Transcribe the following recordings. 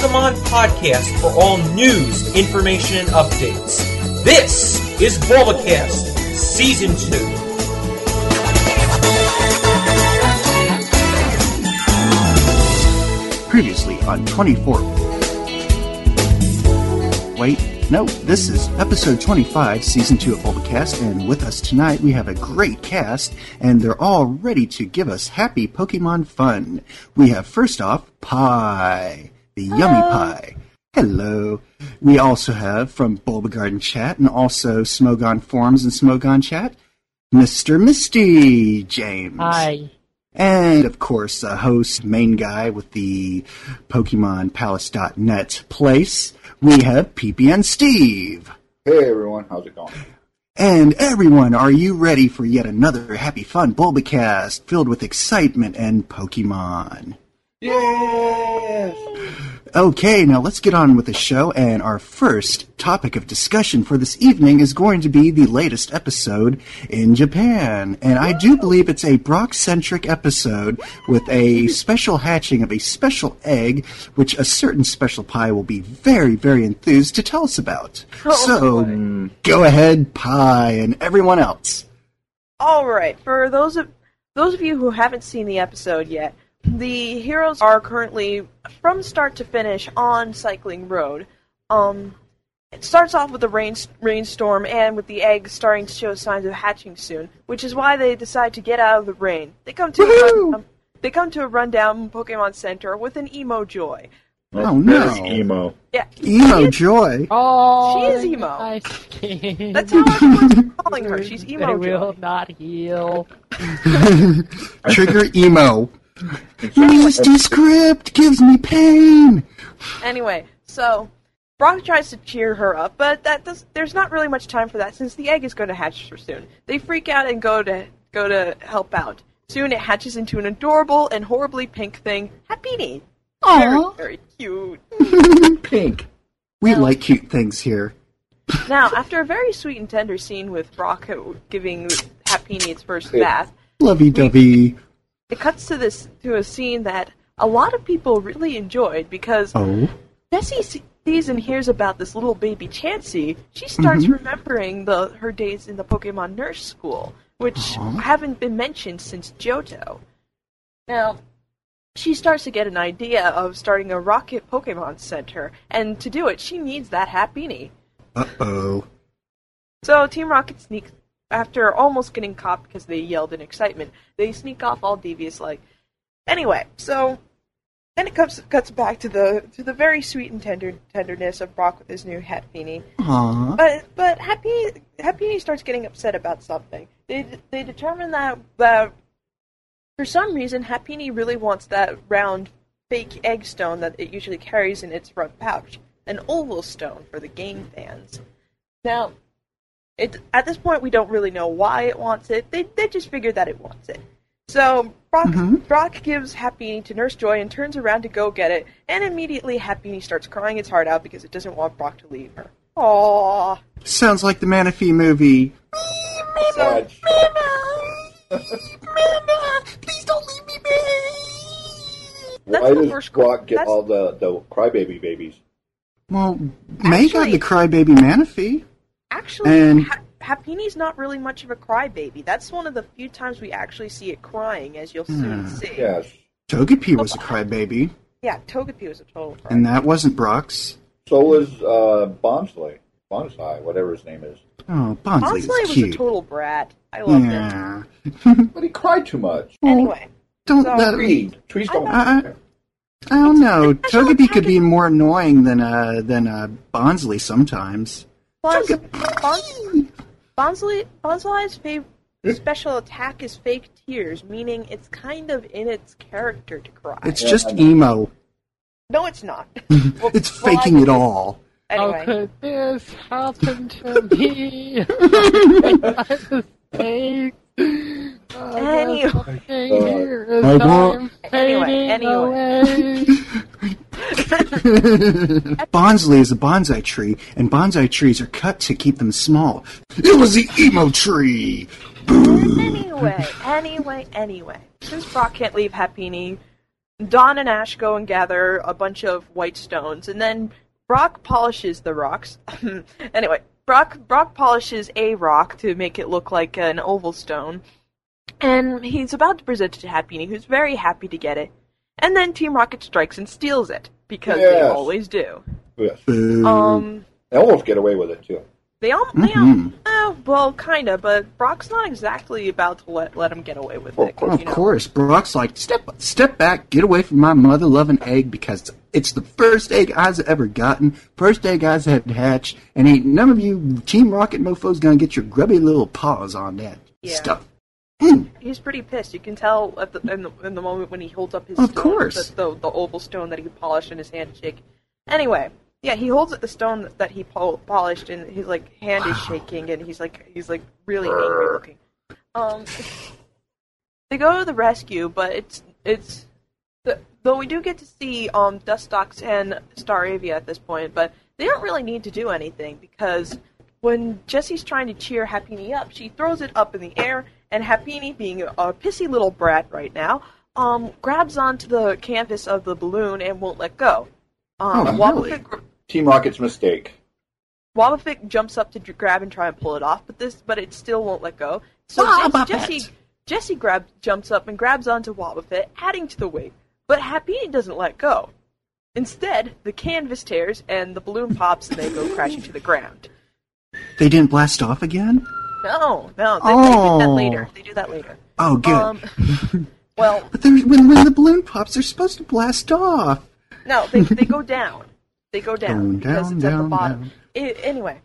Pokemon podcast for all news, information, and updates. This is Bulbacast Season 2. Previously on 24. Wait, no, this is episode 25, season 2 of Bulbacast, and with us tonight we have a great cast, and they're all ready to give us happy Pokemon fun. We have first off, Pie, the yummy pie. Hello. We also have from Bulbagarden Chat and also Smogon Forums and Smogon Chat, Mr. Misty James. Hi. And of course, the host, main guy with the PokemonPalace.net place, we have PPN Steve. Hey everyone, how's it going? And everyone, are you ready for yet another happy fun Bulbacast filled with excitement and Pokemon? Yes! Okay, now let's get on with the show, and our first topic of discussion for this evening is going to be the latest episode in Japan. And I do believe it's a Brock-centric episode with a special hatching of a special egg, which a certain special pie will be very, very enthused to tell us about. Oh, so, go ahead, Pie, and everyone else. All right. For those of those of you who haven't seen the episode yet, the heroes are currently from start to finish on Cycling Road. Um, it starts off with a rain rainstorm and with the eggs starting to show signs of hatching soon, which is why they decide to get out of the rain. They come to a Woohoo! rundown, they come to a rundown Pokemon Center with an emo Joy. Oh, no. emo. Yeah, Emo Joy. Oh, She is emo. I skin. that's how everyone's calling her. She's emo. They emo will Joy. not heal. Trigger emo. Please, script gives me pain. Anyway, so Brock tries to cheer her up, but that does, there's not really much time for that since the egg is going to hatch soon. They freak out and go to go to help out. Soon it hatches into an adorable and horribly pink thing, Happiny. Very, very cute. Pink. We like cute things here. now, after a very sweet and tender scene with Brock giving Happiny its first bath, Lovey dovey. It cuts to this to a scene that a lot of people really enjoyed because Oh. Jessie sees and hears about this little baby Chansey. She starts Mm-hmm. remembering the her days in the Pokemon Nurse School, which haven't been mentioned since Johto. Now, she starts to get an idea of starting a Rocket Pokemon Center, and to do it, she needs that Happiny. Uh oh. So Team Rocket sneaks after almost getting caught because they yelled in excitement. They sneak off all devious like. Anyway, so then it comes cuts back to the to the very sweet and tender tenderness of Brock with his new hat. Aww. But but Happy Happy starts getting upset about something. They they determine that that for some reason Happiny really wants that round fake egg stone that it usually carries in its front pouch, an oval stone for the game fans. Now, it at this point we don't really know why it wants it. They they just figure that it wants it. So Brock mm-hmm. Brock gives Happy to Nurse Joy and turns around to go get it, and immediately Happy starts crying its heart out because it doesn't want Brock to leave her. Aww. Sounds like the Manaphy movie. So, Fudge. Please don't leave me, That's Why the does first- Brock get that's- all the, the crybaby babies? Well, May got the crybaby Manaphy. Actually, And- ha- Happiny's not really much of a crybaby. That's one of the few times we actually see it crying, as you'll soon see. Yes. Togepi was a crybaby, Yeah, Togepi was a total cry. and that wasn't Brock's. So was uh, Bonsley. Bonsai, whatever his name is. Oh, Bonsley Bonsley was was a total brat. I loved him. yeah. But he cried too much. Anyway, Don't So- let Trees. Trees don't. Uh, I don't know. Togepi could be more annoying than uh than uh Bonsley sometimes. Bons- Bons- Bonsley, fav- special attack is fake tears, meaning it's kind of in its character to cry. It's just emo. no, it's not. Well, It's well, I faking it guess- all. How could this happen to me? I mistake. Anyway. this fucking here is I want- time Anyway, Bonsley is a bonsai tree, and bonsai trees are cut to keep them small. It was the emo tree. anyway, anyway, anyway. Since Brock can't leave Happiny, Dawn and Ash go and gather a bunch of white stones, and then Brock polishes the rocks. anyway, Brock Brock polishes a rock to make it look like an oval stone, and he's about to present it to Happy, who's very happy to get it. And then Team Rocket strikes and steals it because they always do. Yes. Um, They almost get away with it too. they all, they all Mhm. uh, well, kinda, but Brock's not exactly about to let let him get away with it. it. 'cause, of you know, course, Brock's like, step step back, get away from my mother loving egg because it's the first egg I've ever gotten, first egg I've had hatched, and ain't none of you Team Rocket mofos gonna get your grubby little paws on that Yeah. stuff. He's pretty pissed. You can tell at the, in, the, in the moment when he holds up his Of stone, course. The, the, the oval stone that he polished in his hand shake. Anyway, yeah, he holds up the stone that he pol- polished, and his like hand is shaking, and he's like he's like really angry looking. Um, they go to the rescue, but it's it's the, though we do get to see um Dustox and Staravia at this point, but they don't really need to do anything because when Jessie's trying to cheer Happy Happiny up, she throws it up in the air, and Happiny, being a pissy little brat right now, um, grabs onto the canvas of the balloon and won't let go. Um, Oh, Wobbuffet, really? gr- Team Rocket's mistake. Wobbuffet jumps up to dr- grab and try and pull it off, but this, but it still won't let go. So Wobbuffet! Jessie, Jessie grabs, jumps up and grabs onto Wobbuffet, adding to the weight. But Happiny doesn't let go. Instead, the canvas tears and the balloon pops, and they go crashing to the ground. They didn't blast off again? No, no, they, they do that Oh. later. They do that later. Oh, good. Um, well, but when when the balloon pops, they're supposed to blast off. no, they they go down. They go down Going because down, it's at the bottom. down. I- anyway,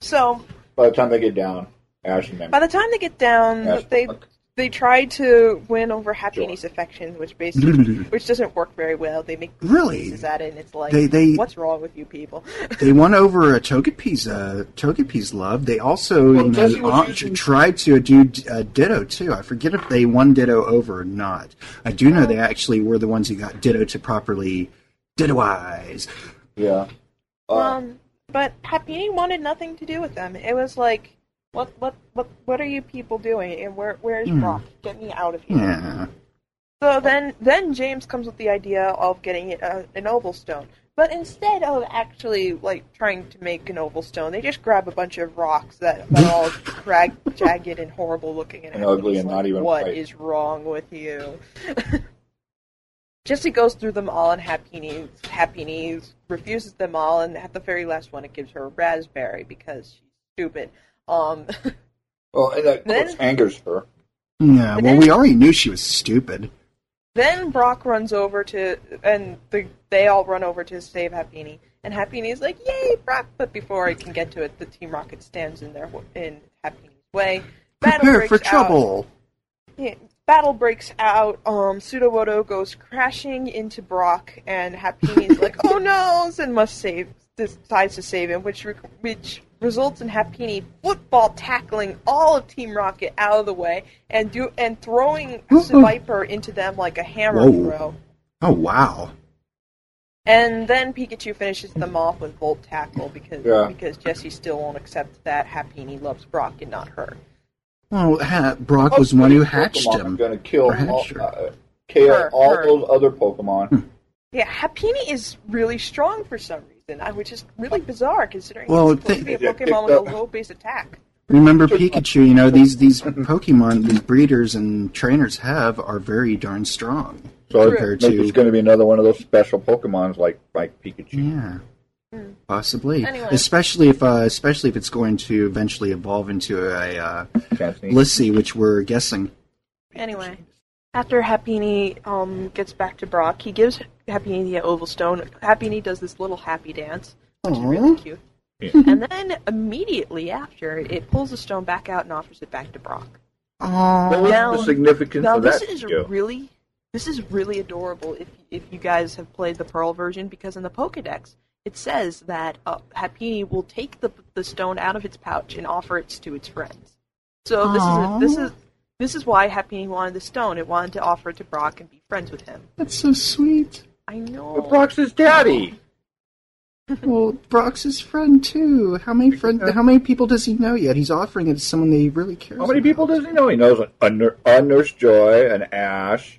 so By the time they get down, Ash and them. by the time they get down, Ash they Brock. They try to win over Happy's affection, which basically which doesn't work very well. They make Really? faces at it, and it's like, They- they- what's wrong with you people? they won over a Togepi's uh, Togepi's love. They also Well, you know, uh, tried to do uh, Ditto too. I forget if they won Ditto over or not. I do know they actually were the ones who got Ditto to properly Dittoize. yeah. Uh, um, but Happy wanted nothing to do with them. It was like, what what what what are you people doing? And where where's Hmm. Brock? Get me out of here. Yeah. So then, then James comes with the idea of getting a, an oval stone. But instead of actually like trying to make an oval stone, they just grab a bunch of rocks that, are all drag, jagged and horrible looking and, And ugly and like, not even What white." is wrong with you? Jessie goes through them all, and Happy Happiny refuses them all, and at the very last one, it gives her a raspberry because she's stupid. Um, well, and that then- angers her. Yeah. Well, we already knew she was stupid. Then Brock runs over to, and the, they all run over to save Happiny. And Happiny is like, "Yay, Brock!" But before he can get to it, the Team Rocket stands in their in Happiny's way. Battle Prepare breaks for trouble. Out. Yeah, battle breaks out. Um, Sudowoodo goes crashing into Brock, and Happiny's like, "Oh no!" and must save. Decides to save him, which re- which results in Happiny football tackling all of Team Rocket out of the way and do and throwing Viper into them like a hammer Whoa. throw. Oh wow. And then Pikachu finishes them off with Volt Tackle because Yeah. because Jessie still won't accept that Happiny loves Brock and not her. Well, ha- Brock was the one who hatched Pokemon him. Going to kill all, uh, kill Her, all her. those other Pokemon. Yeah, Happiny is really strong for some reason, uh, which is really bizarre considering Well, it's supposed to be a Pokemon with a low base attack. Remember Pikachu, you know, these these Pokemon, these breeders and trainers have are very darn strong. So Compared maybe to- it's going to be another one of those special Pokemons like like Pikachu. Yeah. Possibly, Anyway. especially if uh, especially if it's going to eventually evolve into a uh, Chansey. Lissy, which we're guessing. Anyway, after Happiny um, gets back to Brock, he gives Happiny the Oval Stone. Happiny does this little happy dance, which is really cute. Yeah. and then immediately after, it pulls the stone back out and offers it back to Brock. What Oh, was Now- the significance Now of this that? is Joe? really this is really adorable if if you guys have played the Pearl version because in the Pokédex it says that uh, Happiny will take the the stone out of its pouch and offer it to its friends. So this is a, this is this is why Happiny wanted the stone. It wanted to offer it to Brock and be friends with him. that's so sweet. I know. But Brock's his daddy. Well, Brock's his friend too. How many friend? How many people does he know yet? He's offering it to someone that he really cares. How many about. people does he know? He knows a, a, a Nurse Joy, an Ash.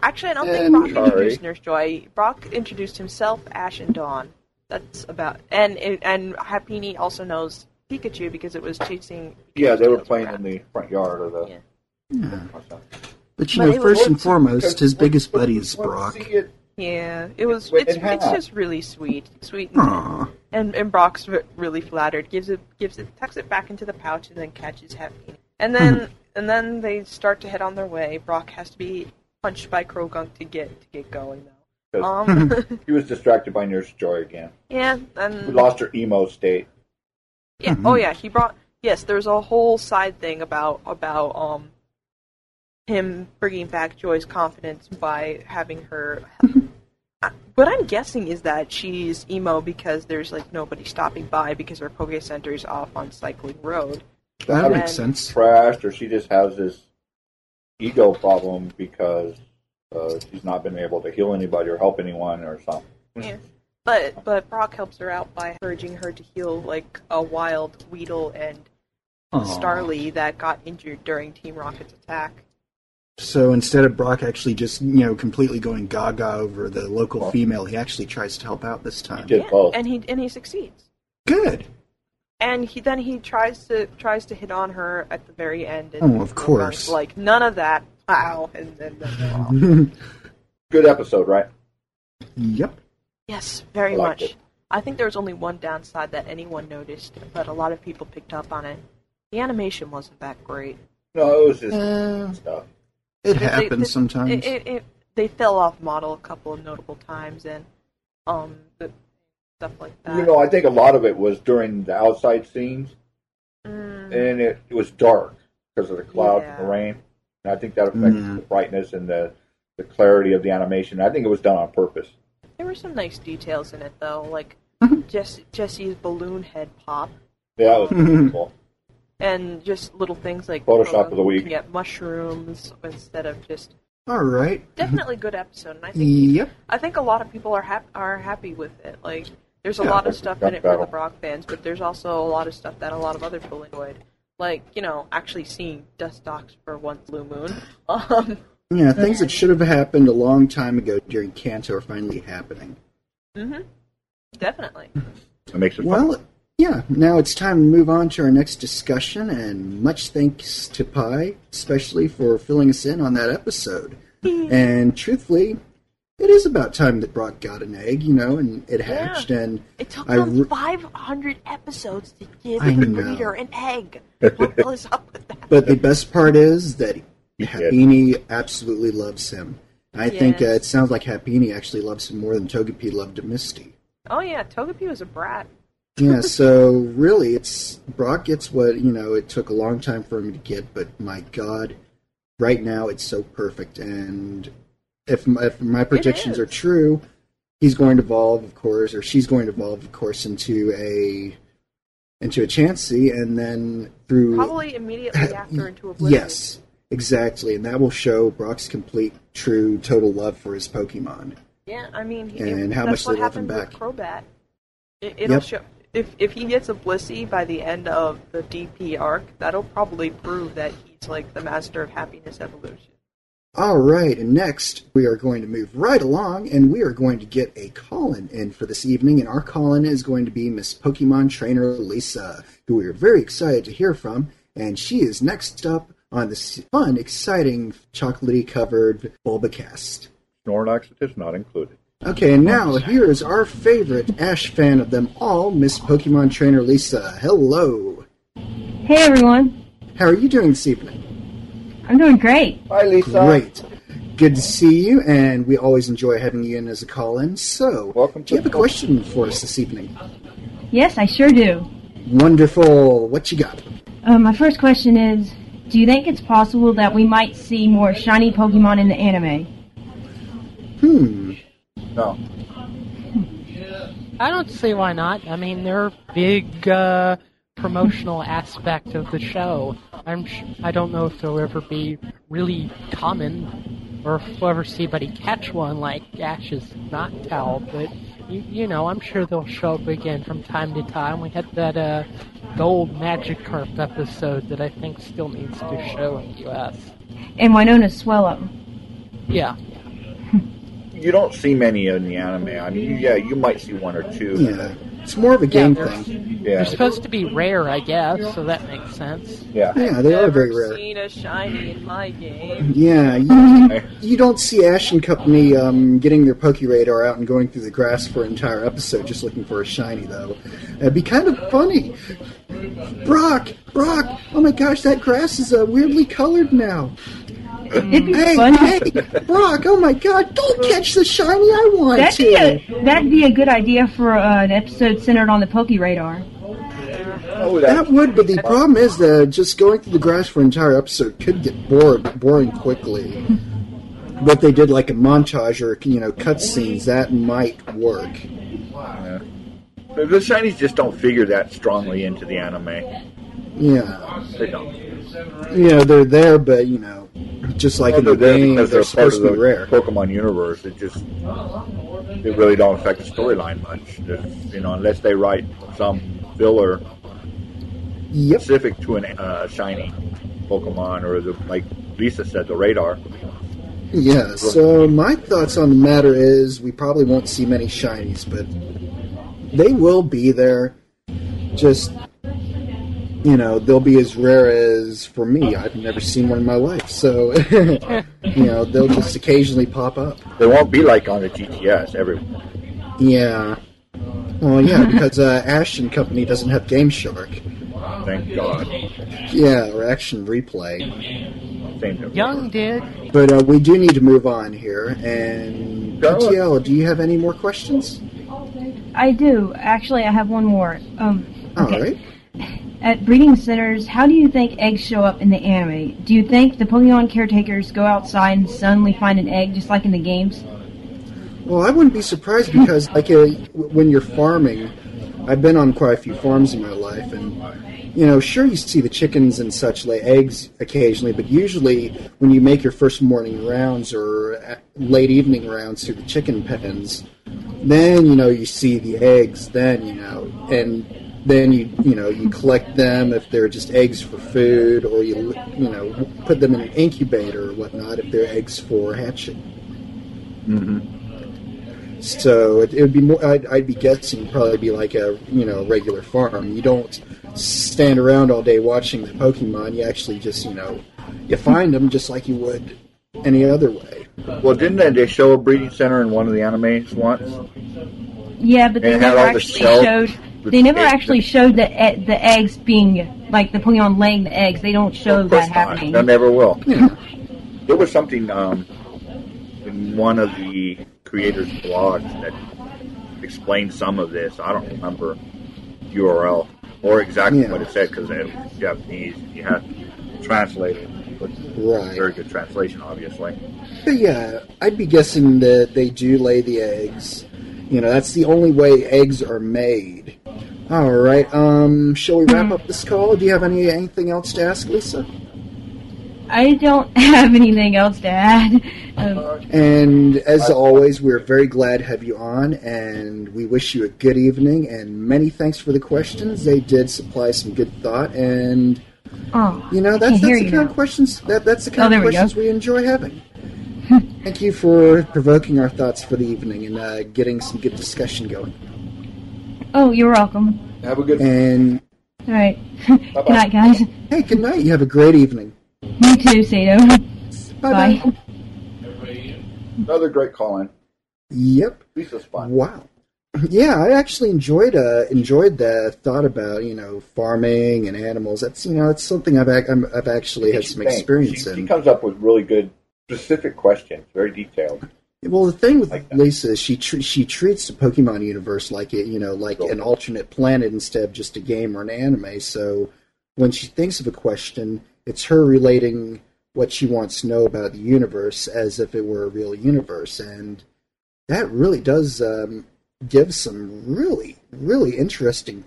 Actually, I don't think Brock Sorry. introduced Nurse Joy. Brock introduced himself, Ash, and Dawn. That's about. And and Happiny also knows Pikachu because it was chasing. Yeah, they were playing tail in the front yard of the. Yeah. Yeah. But you But know, first and foremost, his biggest buddy is Brock. Yeah, it was. Wait, It's, it's just really sweet, sweet, and, and and Brock's really flattered. Gives it, gives it, tucks it back into the pouch, and then catches Happy. And then and then they start to head on their way. Brock has to be punched by Croagunk to get to get going though. Um, He was distracted by Nurse Joy again. yeah, We and lost her emo state. yeah, oh yeah, he brought yes. There's a whole side thing about about um him bringing back Joy's confidence by having her. What I'm guessing is that she's emo because there's like nobody stopping by because her Poke Center is off on Cycling Road. That And- makes sense. Trashed, or she just has this ego problem because uh, she's not been able to heal anybody or help anyone or something. Yeah. But but Brock helps her out by encouraging her to heal like a wild Weedle and Aw. Starly that got injured during Team Rocket's attack. So instead of Brock actually just, you know, completely going gaga over the local Well- female, he actually tries to help out this time. did. both. and he and he succeeds. Good. And he then he tries to tries to hit on her at the very end. And Oh, of Croagunk, course. Like none of that. Wow. And then then Good episode, right? Yep. yes, very I much. it. I think there was only one downside that anyone noticed, but a lot of people picked up on it. The animation wasn't that great. No, it was just Uh, stuff. It They- happens they- sometimes. It, it, it, they fell off model a couple of notable times, and um, the, stuff like that. You know, I think a lot of it was during the outside scenes, Mm, and it, it was dark because of the clouds and the rain. And I think that affected Mm. the brightness and the, the clarity of the animation. I think it was done on purpose. there were some nice details in it, though, like Mhm. Jess, Jessie's balloon head pop, Yeah, that was pretty cool. And just little things like Photoshop of the week. looking at mushrooms instead of just All right. definitely good episode. And I think Yep. I think a lot of people are hap- are happy with it. Like, there's a Yeah. lot of stuff in it for the Brock fans, but there's also a lot of stuff that a lot of other people enjoyed. Like, you know, actually seeing Dustox for one Blue Moon. Um, Yeah, things that should have happened a long time ago during Kanto are finally happening. hmm Definitely. It makes it fun. Well, yeah, now it's time to move on to our next discussion, and much thanks to Pie, especially for filling us in on that episode. and truthfully, it is about time that Brock got an egg, you know, and it hatched, and It took I them re- 500 episodes to give I the know. breeder an egg. What the up with that? But the best part is that He. Happiny absolutely loves him. I think uh, it sounds like Happiny actually loves him more than Togepi loved Misty. Oh, yeah, Togepi was a brat. Yeah, so really, it's Brock gets what you know. It took a long time for him to get, but my God, right now it's so perfect. And if my, if my predictions are true, he's going to evolve, of course, or she's going to evolve, of course, into a into a Chansey, and then through Probably immediately after into Oblivion. Yes, exactly, and that will show Brock's complete, true, total love for his Pokemon. Yeah, I mean, he, And how much what they love him back. Crobat. It, it'll Yep. show if if he gets a Blissey by the end of the DP arc, that'll probably prove that he's like the master of happiness evolution. All right, and next we are going to move right along, and we are going to get a call-in in for this evening, and our call-in is going to be Miss Pokemon Trainer Lisa, who we are very excited to hear from, and she is next up on this fun, exciting, chocolatey-covered Bulbacast. Snorlax is not included. Okay, and now here is our favorite Ash fan of them all, Miss Pokemon Trainer Lisa. Hello. Hey everyone, How are you doing this evening? I'm doing great. Hi, Lisa. Great. Good to see you, and we always enjoy having you in as a call-in. So, Welcome do you have a question for us this evening? Yes, I sure do. Wonderful. What you got? Uh, my first question is, do you think it's possible that we might see more shiny Pokemon in the anime? Hmm. No. I don't see why not. I mean, they're a big uh, promotional aspect of the show. I'm sh- I don't know if they'll ever be really common, or if we'll ever see anybody catch one like Ash's Noctowl. But you, you know, I'm sure they'll show up again from time to time. We had that uh, Gold Magikarp episode that I think still needs to show in the U.S. And Winona Swellow. Yeah. You don't see many in the anime. I mean, yeah, you might see one or two. Yeah, it's more of a game they're- thing. They're supposed to be rare, I guess, so that makes sense. yeah. Yeah, they are very rare. seen a shiny in my game. Yeah, you, you don't see Ash and Company um, getting their Poke Radar out and going through the grass for an entire episode just looking for a shiny, though. It'd be kind of funny. Brock, Brock, oh my gosh, that grass is uh, weirdly colored now. It'd be Hey, funny. hey, Brock, oh my god, don't catch the shiny I want That'd be a that'd be a good idea for uh, an episode centered on the Poke Radar. Oh, That would, but the problem is that just going through the grass for an entire episode could get bored, boring quickly. but they did like a montage or you know cutscenes, that might work. The the shinies just don't figure that strongly into the anime. Yeah, They don't. you know they're there, but you know, just like in the Well, they're there game, they're they're supposed to the be rare. Pokemon universe. It just they really don't affect the storyline much. There's, you know, unless they write some filler Yep. specific to an uh, shiny Pokemon or the like Lisa said, the radar. Yeah. So my thoughts on the matter is we probably won't see many shinies, but they will be there. Just you know, they'll be as rare as for me. I've never seen one in my life, so you know they'll just occasionally pop up. They won't be like on the GTS every. Yeah. Well, yeah, because uh, Ash and Company doesn't have Game Shark. Thank God. Yeah, or Action Replay. Same. Young did. But uh, we do need to move on here. And Go. Do you have any more questions? I do. Actually, I have one more. Um, okay. right. At breeding centers, how do you think eggs show up in the anime? Do you think the Pokemon caretakers go outside and suddenly find an egg just like in the games? Well, I wouldn't be surprised because, like, when you're farming, I've been on quite a few farms in my life, and you know, sure, you see the chickens and such lay eggs occasionally, but usually when you make your first morning rounds or uh, late evening rounds through the chicken pens, then you know you see the eggs. Then you know, and then you you know you collect them if they're just eggs for food, or you you know put them in an incubator or whatnot if they're eggs for hatching. Mm-hmm. So it, it would be more. I'd, I'd be guessing probably be like a you know regular farm. You don't stand around all day watching the Pokemon. You actually just you know you find them just like you would any other way. Well, didn't they, they show a breeding center in one of the animes once? Yeah, but they had never all the actually showed. With They never eggs. actually showed the e- the eggs being like the Pokemon laying the eggs. They don't show Of course that not. happening. They never will. There was something um, in one of the creators' blogs that explained some of this. I don't remember URL or exactly Yeah. what it said because it was Japanese. You had to translate it. But Right. Very good translation, obviously. But yeah, I'd be guessing that they do lay the eggs. You know, that's the only way eggs are made. All right. Um, shall we wrap up this call? Do you have any anything else to ask, Lisa? I don't have anything else to add. Um, And as always, we're very glad to have you on, and we wish you a good evening. And many thanks for the questions; they did supply some good thought, and oh, you know that's that's the kind now. of questions that that's the Oh, kind there of we questions we enjoy having. Thank you for provoking our thoughts for the evening and uh, getting some good discussion going. Oh, you're welcome. Have a good. And All right. Good night, guys. hey, good night. You have a great evening. You too, Sato. Bye Bye. bye. Another great call in. Yep. Lisa's fun. Wow. Yeah, I actually enjoyed uh, enjoyed the thought about you know farming and animals. That's you know it's something I've ac- I'm, I've actually had some Thanks. experience She, she comes up with really good, specific questions, very detailed. Well, the thing with Like. Lisa is she tr- she treats the Pokemon universe like it you know like Cool. an alternate planet instead of just a game or an anime. So when she thinks of a question, it's her relating what she wants to know about the universe as if it were a real universe, and that really does um, give some really really interesting,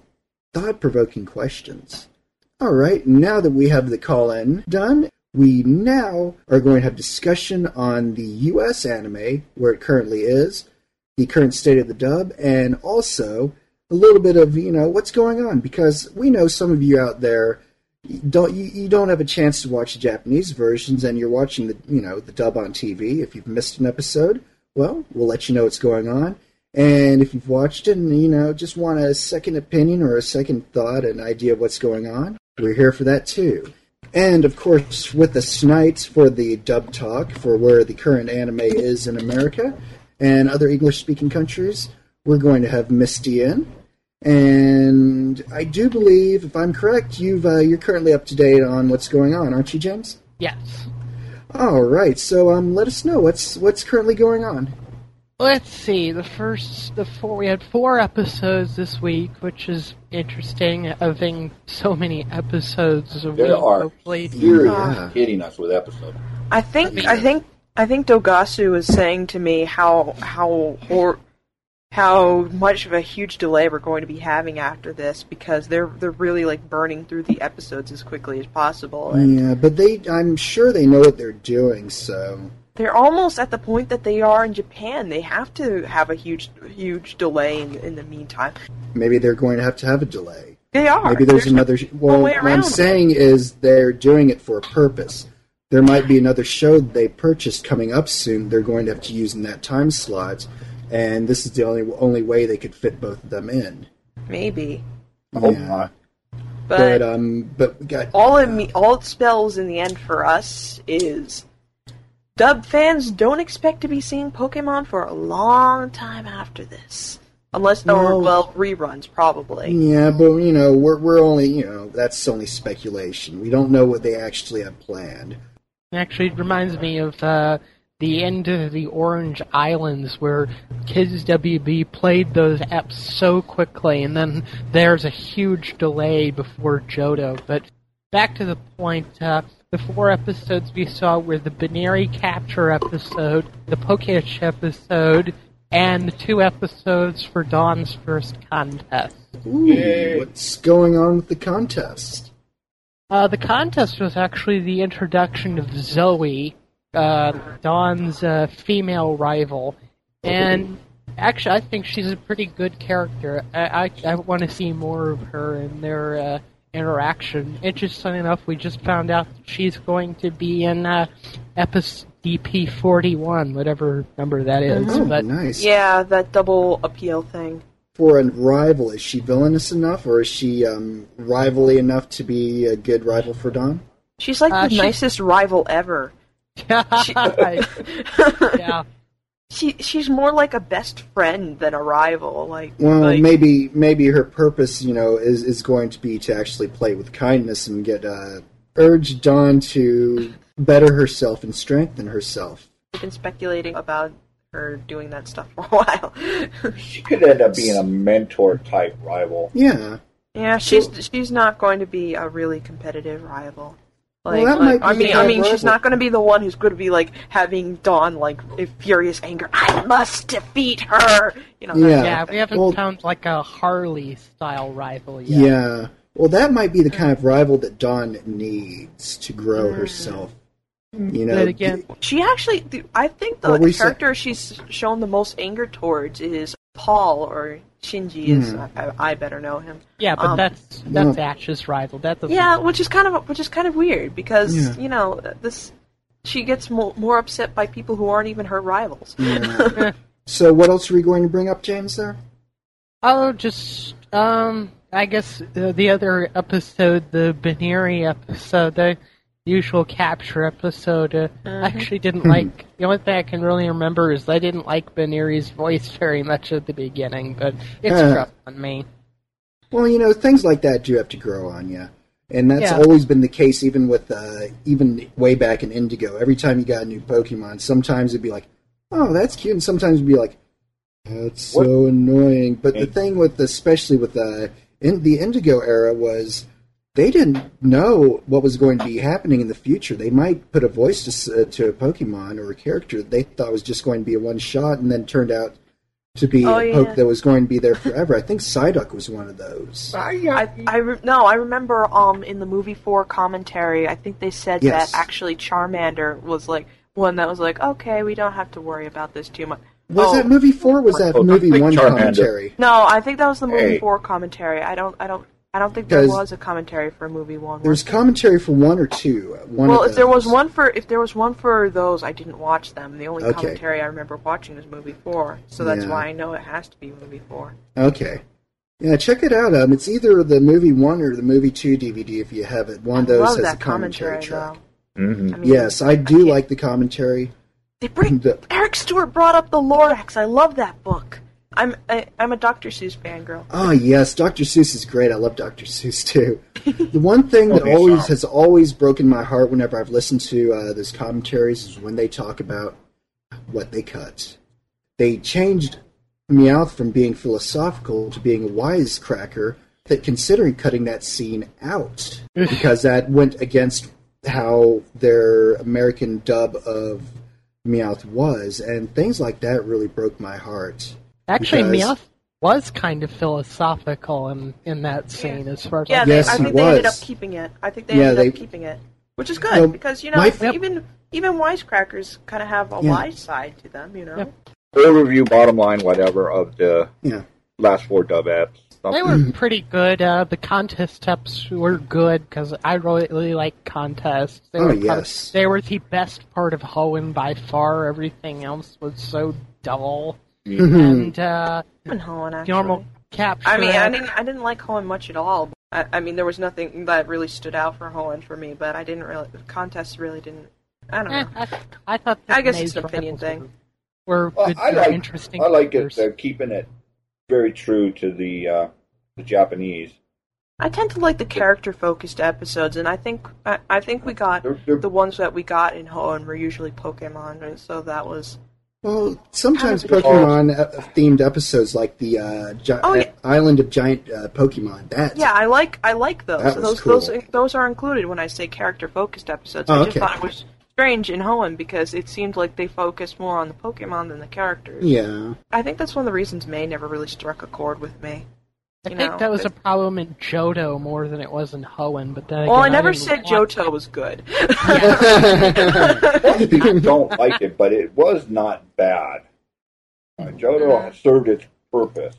thought provoking questions. All right, now that we have the call in done, we now are going to have discussion on the U.S. anime, where it currently is, the current state of the dub, and also a little bit of you know what's going on because we know some of you out there don't you, you don't have a chance to watch the Japanese versions, and you're watching the you know the dub on TV if you've missed an episode. well, we'll let you know what's going on. And if you've watched it and, you know, just want a second opinion or a second thought, an idea of what's going on, we're here for that too. And of course, with the tonight for the dub talk for where the current anime is in America and other English speaking countries, we're going to have Misty in. And I do believe, if I'm correct, you've uh, you're currently up to date on what's going on, aren't you, James? Yes. All right. So um, let us know what's what's currently going on. Let's see. The first, the four, we had four episodes this week, which is interesting. Having so many episodes a There week, are hopefully. furious Yeah. hitting us with episodes. I think I think I think Dogasu was saying to me how how hor- how much of a huge delay we're going to be having after this because they're they're really like burning through the episodes as quickly as possible and Yeah, but they I'm sure they know what they're doing. So they're almost at the point that they are in Japan. They have to have a huge huge delay in, in the meantime. maybe they're going to have to have a delay. They are. Maybe there's, no- another. well, way what I'm saying is they're doing it for a purpose. There might be another show they purchased coming up soon. They're going to have to use in that time slot, and this is the only only way they could fit both of them in. maybe, Yeah. not. but, But um, but we got all it me all it spells in the end for us is dub fans don't expect to be seeing Pokemon for a long time after this, unless No. or well reruns probably. Yeah, but you know, we're we're only you know that's only speculation. We don't know what they actually have planned. Actually, it reminds me of uh, the end of the Orange Islands, where Kids WB played those apps so quickly, and then there's a huge delay before Johto. But back to the point, uh, the four episodes we saw were the Buneary Capture episode, the Pokesh episode, and the two episodes for Dawn's first contest. Ooh, what's going on with the contest? Uh, the contest was actually the introduction of Zoey, uh, Dawn's uh, female rival, and actually, I think she's a pretty good character. I I, I want to see more of her and their uh, interaction. Interesting enough, we just found out she's going to be in uh, episode DP forty one, whatever number that is. Oh, But nice. Yeah, that double appeal thing. For a rival, is she villainous enough, or is she um, rivalry enough to be a good rival for Dawn? She's like Uh, the she- nicest rival ever. yeah. She she's more like a best friend than a rival. Like Well, like, maybe maybe her purpose, you know, is is going to be to actually play with kindness and get uh, urge Dawn to better herself and strengthen herself. I've been speculating about her doing that stuff for a while. She could end up being a mentor type rival. Yeah. yeah, she's she's not going to be a really competitive rival. Like, Well, like, I mean, I mean, she's not going to be the one who's going to be like having Dawn like in furious anger. I must defeat her. You know. Yeah. Yeah, we haven't Well- found like a Harley style rival yet. Yeah. Well, that might be the hmm. kind of rival that Dawn needs to grow hmm. herself. Hmm. You know, But again, She actually, I think the What were you saying? character she's shown the most anger towards is Paul or Shinji. Is Hmm. I, I better know him. yeah, but Um, that's that's no. Ash's rival. That doesn't. Yeah, which is kind of which is kind of weird because Yeah. you know this. She gets more, more upset by people who aren't even her rivals. Yeah. so, what else are we going to bring up, James? There. Oh, just um, I guess uh, the other episode, the Buneary episode, the usual capture episode. Uh, I actually didn't like. The only thing I can really remember is I didn't like Buneary's voice very much at the beginning, but it's Uh. grown on me. Well, you know, things like that do have to grow on you. And that's Yeah. always been the case, even with, uh, even way back in Indigo. Every time you got a new Pokemon, sometimes it'd be like, oh, that's cute, and sometimes it'd be like, that's so annoying. But the thing with, especially with the, in the Indigo era was, they didn't know what was going to be happening in the future. They might put a voice to, uh, to a Pokemon or a character that they thought was just going to be a one shot, and then turned out to be Oh, a yeah. poke that was going to be there forever. I think Psyduck was one of those. I, I re- no, I remember um in the movie four commentary, I think they said Yes. that actually Charmander was like one that was like, okay, we don't have to worry about this too much. Was Oh, that movie four? or Was that Oh, movie one Charmander. commentary? No, I think that was the movie Hey. four commentary. I don't, I don't, I don't think there was a commentary for movie one. There's was commentary for one or two. One well, if there was one for if there was one for those, I didn't watch them. The only Okay. commentary I remember watching was movie four, so that's Yeah. why I know it has to be movie four. Okay. Yeah, check it out. Um, it's either the movie one or the movie two DVD if you have it. One of those has a commentary, commentary track. though. hmm I mean, Yes, I do can't- like the commentary. They bring The- Eric Stuart brought up the Lorax. I love that book. I'm I, I'm a Dr. Seuss fangirl. Oh yes, Dr. Seuss is great. I love Dr. Seuss too. the one thing that always has always broken my heart whenever I've listened to uh, those commentaries is when they talk about what they cut. They changed Meowth from being philosophical to being a wisecracker. That considering cutting that scene out because that went against how their American dub of Meowth was, and things like that really broke my heart. Actually, Because- Meowth was kind of philosophical in, in that scene, as far as Yeah, I they, Yes, I he think they ended up keeping it. I think they Yeah, ended they- up keeping it, which is good Well, because you know my- Yep. even even wisecrackers kind of have a Yeah. wise side to them. You know. Yep. Overview, bottom line, whatever of the Yeah. last four dub apps. They were pretty good. Uh, the contest steps were good because I really like contests. They Oh, were yes. they were the best part of Hoenn by far. Everything else was so dull. Mm-hmm. And uh, And Hoenn, actually. normal capture. I mean, I didn't I didn't like Hoenn much at all. I, I mean, there was nothing that really stood out for Hoenn for me, but I didn't really the contests really didn't. I don't Eh, know. I, I thought. the I guess it's an opinion thing. Were, Well, good, I like interesting. I like it characters. uh, keeping it very true to the uh, the Japanese. I tend to like the character focused episodes, and I think I, I think we got They're, they're, the ones that we got in Hoenn were usually Pokemon, and so that was Well, sometimes Pokemon uh, themed episodes like the uh, Gi- Oh, yeah. Island of Giant uh, Pokemon. That yeah. I like I like those. Those cool. those those are included when I say character focused episodes. Oh, I just okay. thought it was strange in Hoenn because it seemed like they focused more on the Pokemon than the characters. yeah. I think that's one of the reasons May never really struck a chord with me. I you think know, that was a problem in Johto more than it was in Hoenn. But then Well, I never didn't said watch- Johto was good. Most people don't like it, but it was not bad. Uh, Johto served its purpose.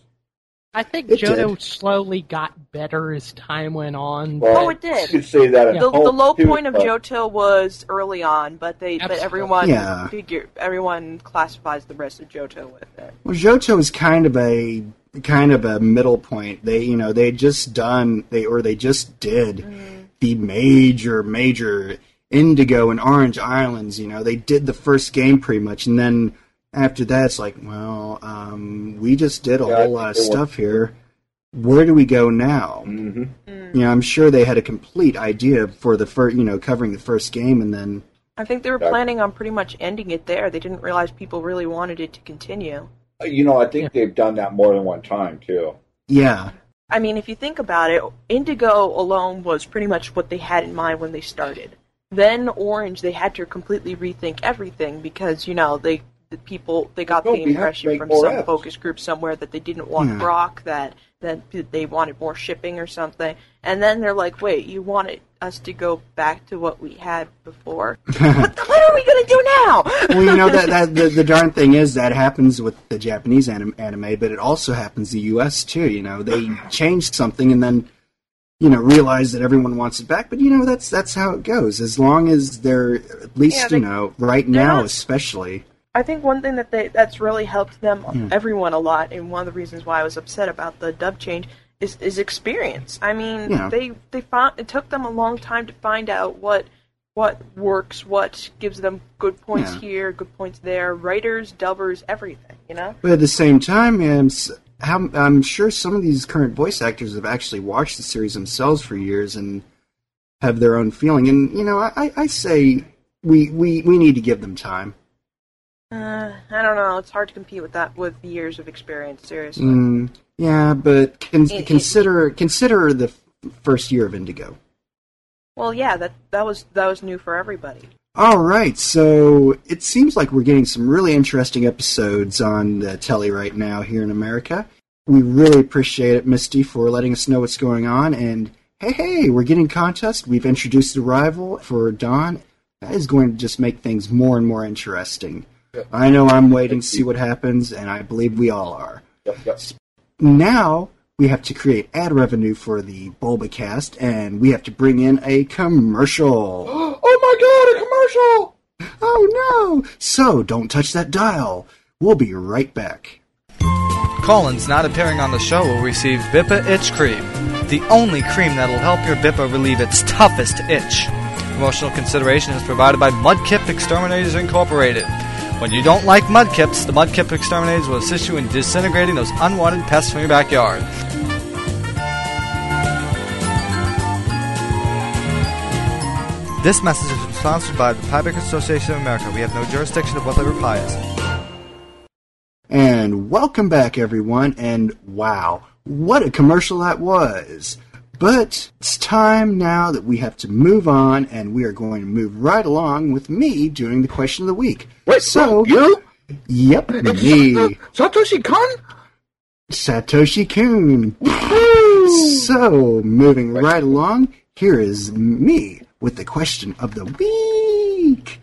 I think It Johto did. slowly got better as time went on. Well, Oh, it did. You could say that. in the, the low too, point of but Johto was early on, but they but everyone Yeah. figure everyone classifies the rest of Johto with it. Well, Johto is kind of a kind of a middle point. They, you know, they just done they or they just did Mm. the major major Indigo and Orange Islands. You know, they did the first game pretty much, and then after that, it's like, well, um, we just did a Yeah, whole lot of think they stuff here. Where do we go now? hmm You know, I'm sure they had a complete idea for the first, you know, covering the first game, and then I think they were planning on pretty much ending it there. They didn't realize people really wanted it to continue. You know, I think they've done that more than one time too. yeah, I mean, if you think about it, Indigo alone was pretty much what they had in mind when they started. Then Orange, they had to completely rethink everything because you know they the people they got No, the we have to impression from some apps. focus group somewhere that they didn't want Yeah. Brock, that that they wanted more shipping or something, and then they're like, wait, you wanted us to go back to what we had before? what, the, what are we gonna do now? well, you know that, that the, the darn thing is that happens with the Japanese anim- anime, but it also happens the U.S. too. You know, they changed something and then you know realize that everyone wants it back. But you know that's that's how it goes. As long as they're at least Yeah, they- you know right now, not- especially. I think one thing that they that's really helped them everyone a lot, and one of the reasons why I was upset about the dub change is is experience. I mean, Yeah. they they found it took them a long time to find out what what works, what gives them good points Yeah. here, good points there. Writers, dubbers, everything. You know. But at the same time, um, s- how, I'm sure some of these current voice actors have actually watched the series themselves for years and have their own feeling. And you know, I, I- I say we, we we need to give them time. Uh, I don't know. It's hard to compete with that with years of experience. Seriously. Mm, yeah, but con- It- it- consider consider the first year of Indigo. Well, yeah, that that was that was new for everybody. All right, so it seems like we're getting some really interesting episodes on the telly right now here in America. We really appreciate it, Misty, for letting us know what's going on. And hey, hey, we're getting contest. We've introduced the rival for Dawn. That is going to just make things more and more interesting. I know I'm waiting to see what happens, and I believe we all are. Yep, yep. Now we have to create ad revenue for the Bulbacast, and we have to bring in a commercial. oh my god, a commercial! Oh no! So don't touch that dial. We'll be right back. Collins not appearing on the show will receive Bippa Itch Cream, the only cream that'll help your Bippa relieve its toughest itch. Promotional consideration is provided by Mudkip Exterminators Incorporated. When you don't like mudkips, the Mudkip Exterminators will assist you in disintegrating those unwanted pests from your backyard. This message is sponsored by the Pie Bakers Association of America. We have no jurisdiction of what flavor pie is. And welcome back, everyone. And wow, what a commercial that was! But it's time now that we have to move on, and we are going to move right along with me doing the question of the week. Wait, so you? Yep, me, uh, Satoshi Kon? Satoshi Kun. so moving right along, here is me with the question of the week.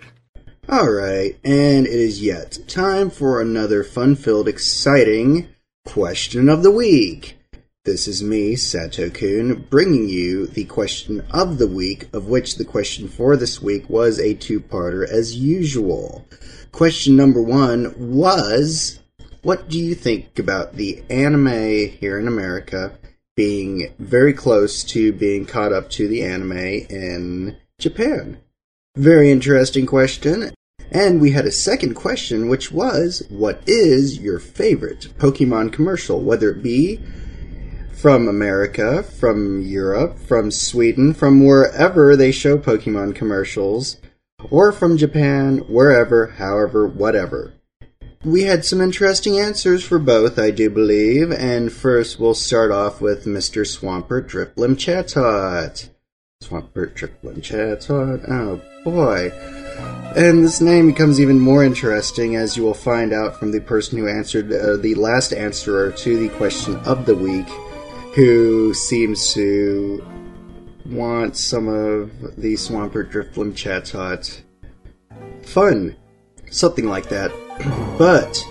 All right, and it is yet time for another fun-filled, exciting question of the week. This is me, Sato Kun, bringing you the question of the week, of which the question for this week was a two-parter as usual. Question number one was, what do you think about the anime here in America being very close to being caught up to the anime in Japan? Very interesting question. And we had a second question, which was, what is your favorite Pokemon commercial? Whether it be from America, from Europe, from Sweden, from wherever they show Pokemon commercials, or from Japan, wherever, however, whatever. We had some interesting answers for both, I do believe, and first we'll start off with Mr. Swampert Drifblim Chatot. Swampert Drifblim Chatot, oh boy. And this name becomes even more interesting as you will find out from the person who answered uh, the last answerer to the question of the week, who seems to want some of the Swampert Drifblim Chatot fun. Something like that. But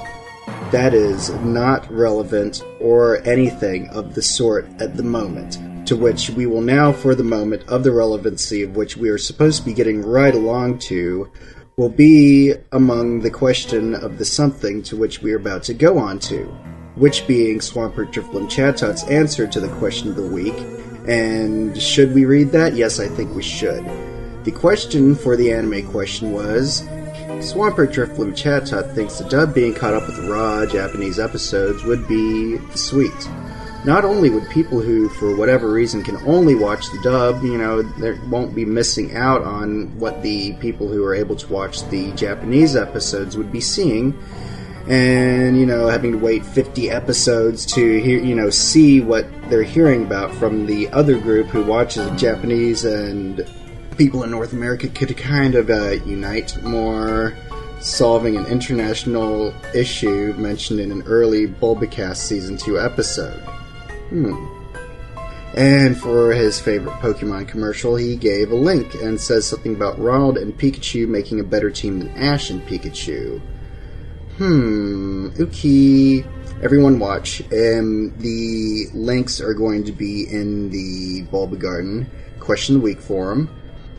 that is not relevant or anything of the sort at the moment. To which we will now, for the moment of the relevancy of which we are supposed to be getting right along to, will be among the question of the something to which we are about to go on to, which being Swampert Drifblim Chatot's answer to the question of the week. And should we read that? Yes, I think we should. The question for the anime question was Swampert Drifblim Chatot thinks the dub being caught up with raw Japanese episodes would be sweet. Not only would people who, for whatever reason, can only watch the dub, you know, they won't be missing out on what the people who are able to watch the Japanese episodes would be seeing, and you know, having to wait 50 episodes to hear, you know, see what they're hearing about from the other group who watches Japanese and people in North America could kind of uh, unite more, solving an international issue mentioned in an early Bulbacast Season 2 episode. Hmm. And for his favorite Pokemon commercial, he gave a link and says something about Ronald and Pikachu making a better team than Ash and Pikachu. Hmm. Okay. Everyone watch. Um, the links are going to be in the Bulbagarden question of the week forum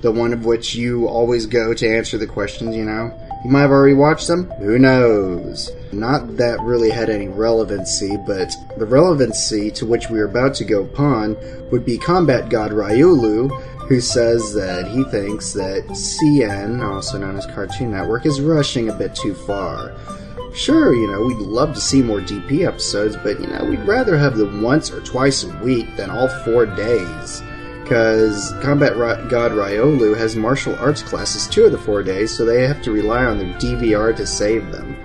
the one of which you always go to answer the questions, you know? You might have already watched them. Who knows? Not that really had any relevancy, but the relevancy to which we are about to go upon would be Combat God Riolu, who says that he thinks that CN, also known as Cartoon Network, is rushing a bit too far. Sure, you know, we'd love to see more DP episodes, but, you know, we'd rather have them once or twice a week than all four days because Combat God Riolu has martial arts classes two of the four days, so they have to rely on their DVR to save them.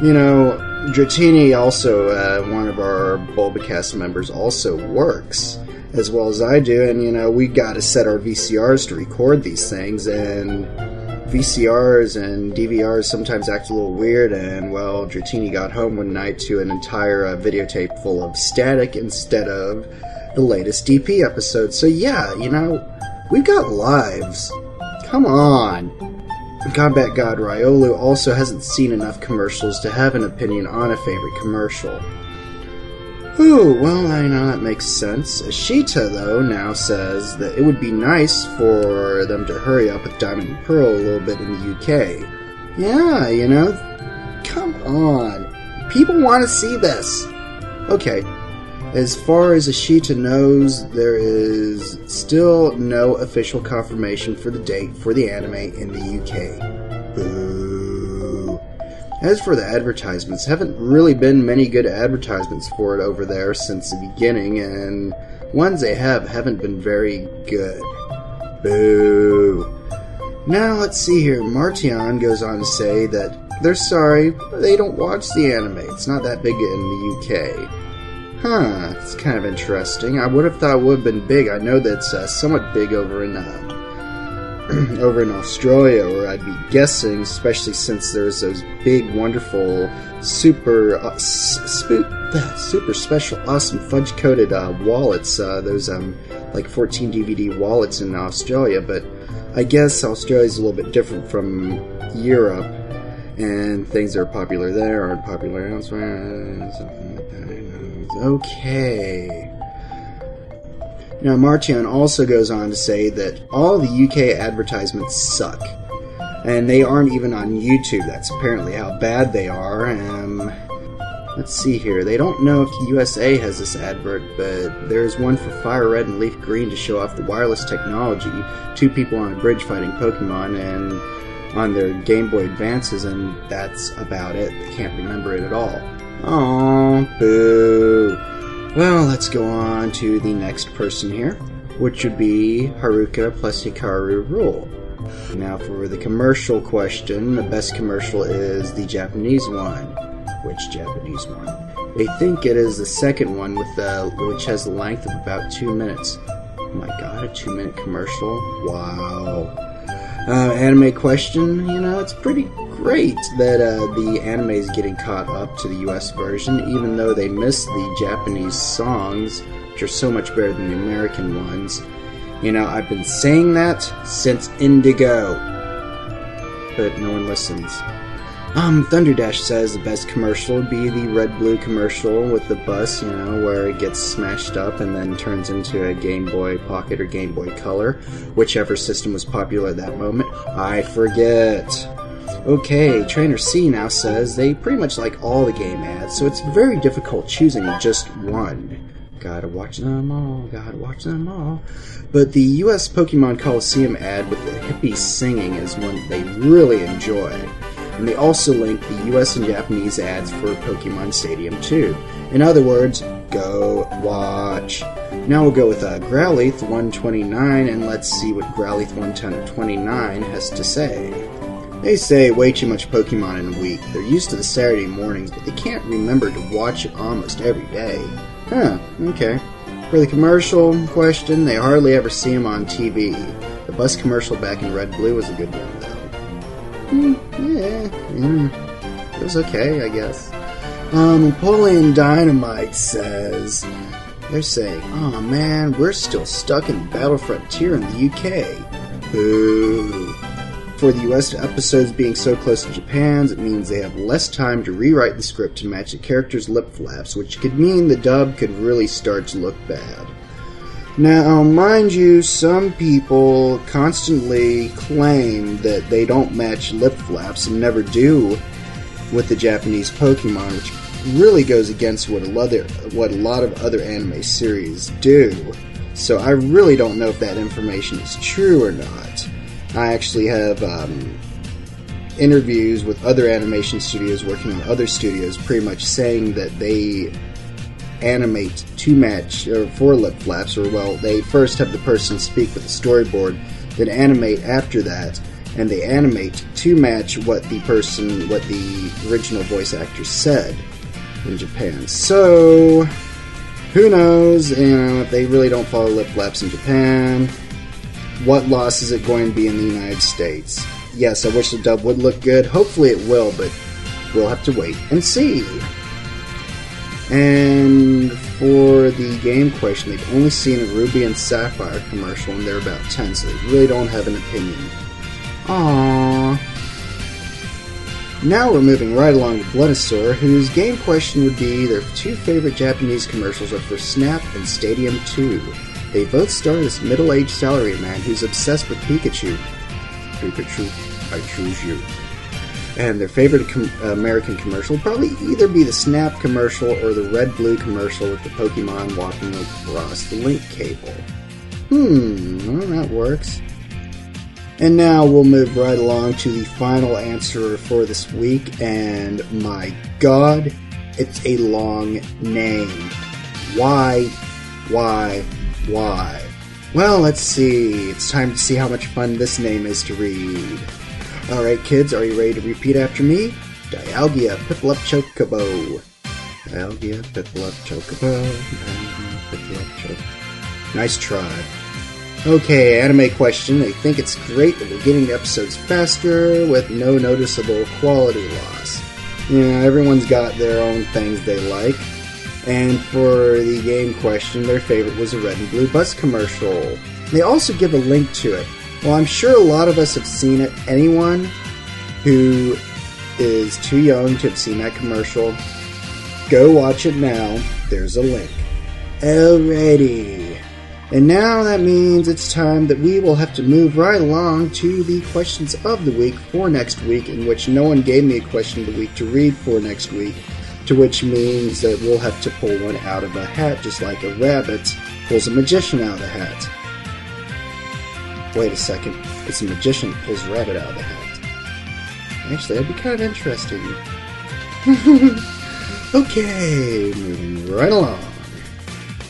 You know, Dratini, also uh, one of our Bulbacast members, also works as well as I do, and you know, we got to set our VCRs to record these things, and VCRs and DVRs sometimes act a little weird, and well, Dratini got home one night to an entire uh, videotape full of static instead of the latest DP episode. So yeah, you know, we've got lives. Come on. Combat God Riolu also hasn't seen enough commercials to have an opinion on a favorite commercial. Ooh, well, I know that makes sense. Ashita, though, now says that it would be nice for them to hurry up with Diamond and Pearl a little bit in the UK. Yeah, you know, come on. People want to see this. Okay, as far as Ashita knows, there is still no official confirmation for the date for the anime in the UK. Boo. As for the advertisements, haven't really been many good advertisements for it over there since the beginning, and ones they have haven't been very good. Boo. Now let's see here. Martian goes on to say that they're sorry, but they don't watch the anime. It's not that big in the UK. Huh, it's kind of interesting. I would have thought it would have been big. I know that's uh, somewhat big over in uh, over in Australia, or I'd be guessing, especially since there's those big, wonderful, super, uh, sp- super special, awesome fudge coated uh, wallets. Uh, those um, like 14 DVD wallets in Australia, but I guess Australia's a little bit different from Europe, and things that are popular there aren't popular elsewhere. Okay. Now, Martian also goes on to say that all the UK advertisements suck. And they aren't even on YouTube. That's apparently how bad they are. Um, let's see here. They don't know if USA has this advert, but there's one for Fire Red and Leaf Green to show off the wireless technology. Two people on a bridge fighting Pokemon and on their Game Boy Advances, and that's about it. They can't remember it at all. Oh, boo. Well, let's go on to the next person here, which would be Haruka plus Hikaru Rule. Now, for the commercial question, the best commercial is the Japanese one. Which Japanese one? They think it is the second one with the which has a length of about two minutes. Oh my god, a two-minute commercial! Wow. Uh, anime question, you know, it's pretty great that uh, the anime is getting caught up to the US version, even though they miss the Japanese songs, which are so much better than the American ones. You know, I've been saying that since Indigo, but no one listens. Um, Thunderdash says the best commercial would be the red blue commercial with the bus, you know, where it gets smashed up and then turns into a Game Boy Pocket or Game Boy Color, whichever system was popular at that moment. I forget. Okay, Trainer C now says they pretty much like all the game ads, so it's very difficult choosing just one. Gotta watch them all, gotta watch them all. But the US Pokemon Colosseum ad with the hippies singing is one they really enjoy. And they also link the US and Japanese ads for Pokemon Stadium 2. In other words, go watch. Now we'll go with uh, Growlithe 129 and let's see what Growlithe 129 has to say. They say way too much Pokemon in a week. They're used to the Saturday mornings, but they can't remember to watch it almost every day. Huh, okay. For the commercial question, they hardly ever see them on TV. The bus commercial back in Red Blue was a good one, though. Hmm, yeah, mm, it was okay, I guess. Um, Napoleon Dynamite says, they're saying, oh man, we're still stuck in Battle Frontier in the UK. Boo. For the US episodes being so close to Japan's, it means they have less time to rewrite the script to match the characters' lip flaps, which could mean the dub could really start to look bad. Now, mind you, some people constantly claim that they don't match lip flaps and never do with the Japanese Pokemon, which really goes against what a lot of, what a lot of other anime series do. So I really don't know if that information is true or not. I actually have um, interviews with other animation studios working on other studios, pretty much saying that they animate to match or for lip flaps, or well, they first have the person speak with the storyboard, then animate after that, and they animate to match what the person, what the original voice actor said in Japan. So, who knows? You know, if they really don't follow lip flaps in Japan, what loss is it going to be in the United States? Yes, I wish the dub would look good. Hopefully it will, but we'll have to wait and see. And for the game question, they've only seen a Ruby and Sapphire commercial, and they're about 10, so they really don't have an opinion. Aww. Now we're moving right along to Blunosaur, whose game question would be their two favorite Japanese commercials are for Snap and Stadium 2. They both star this middle-aged salaryman who's obsessed with Pikachu. Pikachu, I choose you. And their favorite com- American commercial probably either be the Snap commercial or the red blue commercial with the Pokemon walking across the link cable. Hmm, well, that works. And now we'll move right along to the final answer for this week, and my god, it's a long name. Why, why, why? Well, let's see. It's time to see how much fun this name is to read. Alright, kids, are you ready to repeat after me? Dialgia Piplup Chocobo. Dialgia Piplup Chocobo. Piplup Chocobo. Nice try. Okay, anime question. I think it's great that we're getting episodes faster with no noticeable quality loss. You know, everyone's got their own things they like. And for the game question, their favorite was a red and blue bus commercial. They also give a link to it. Well, I'm sure a lot of us have seen it. Anyone who is too young to have seen that commercial, go watch it now. There's a link. Alrighty. And now that means it's time that we will have to move right along to the questions of the week for next week, in which no one gave me a question of the week to read for next week, to which means that we'll have to pull one out of a hat, just like a rabbit pulls a magician out of a hat. Wait a second, it's a magician pulls rabbit out of the hat. Actually, that'd be kind of interesting. okay, moving right along.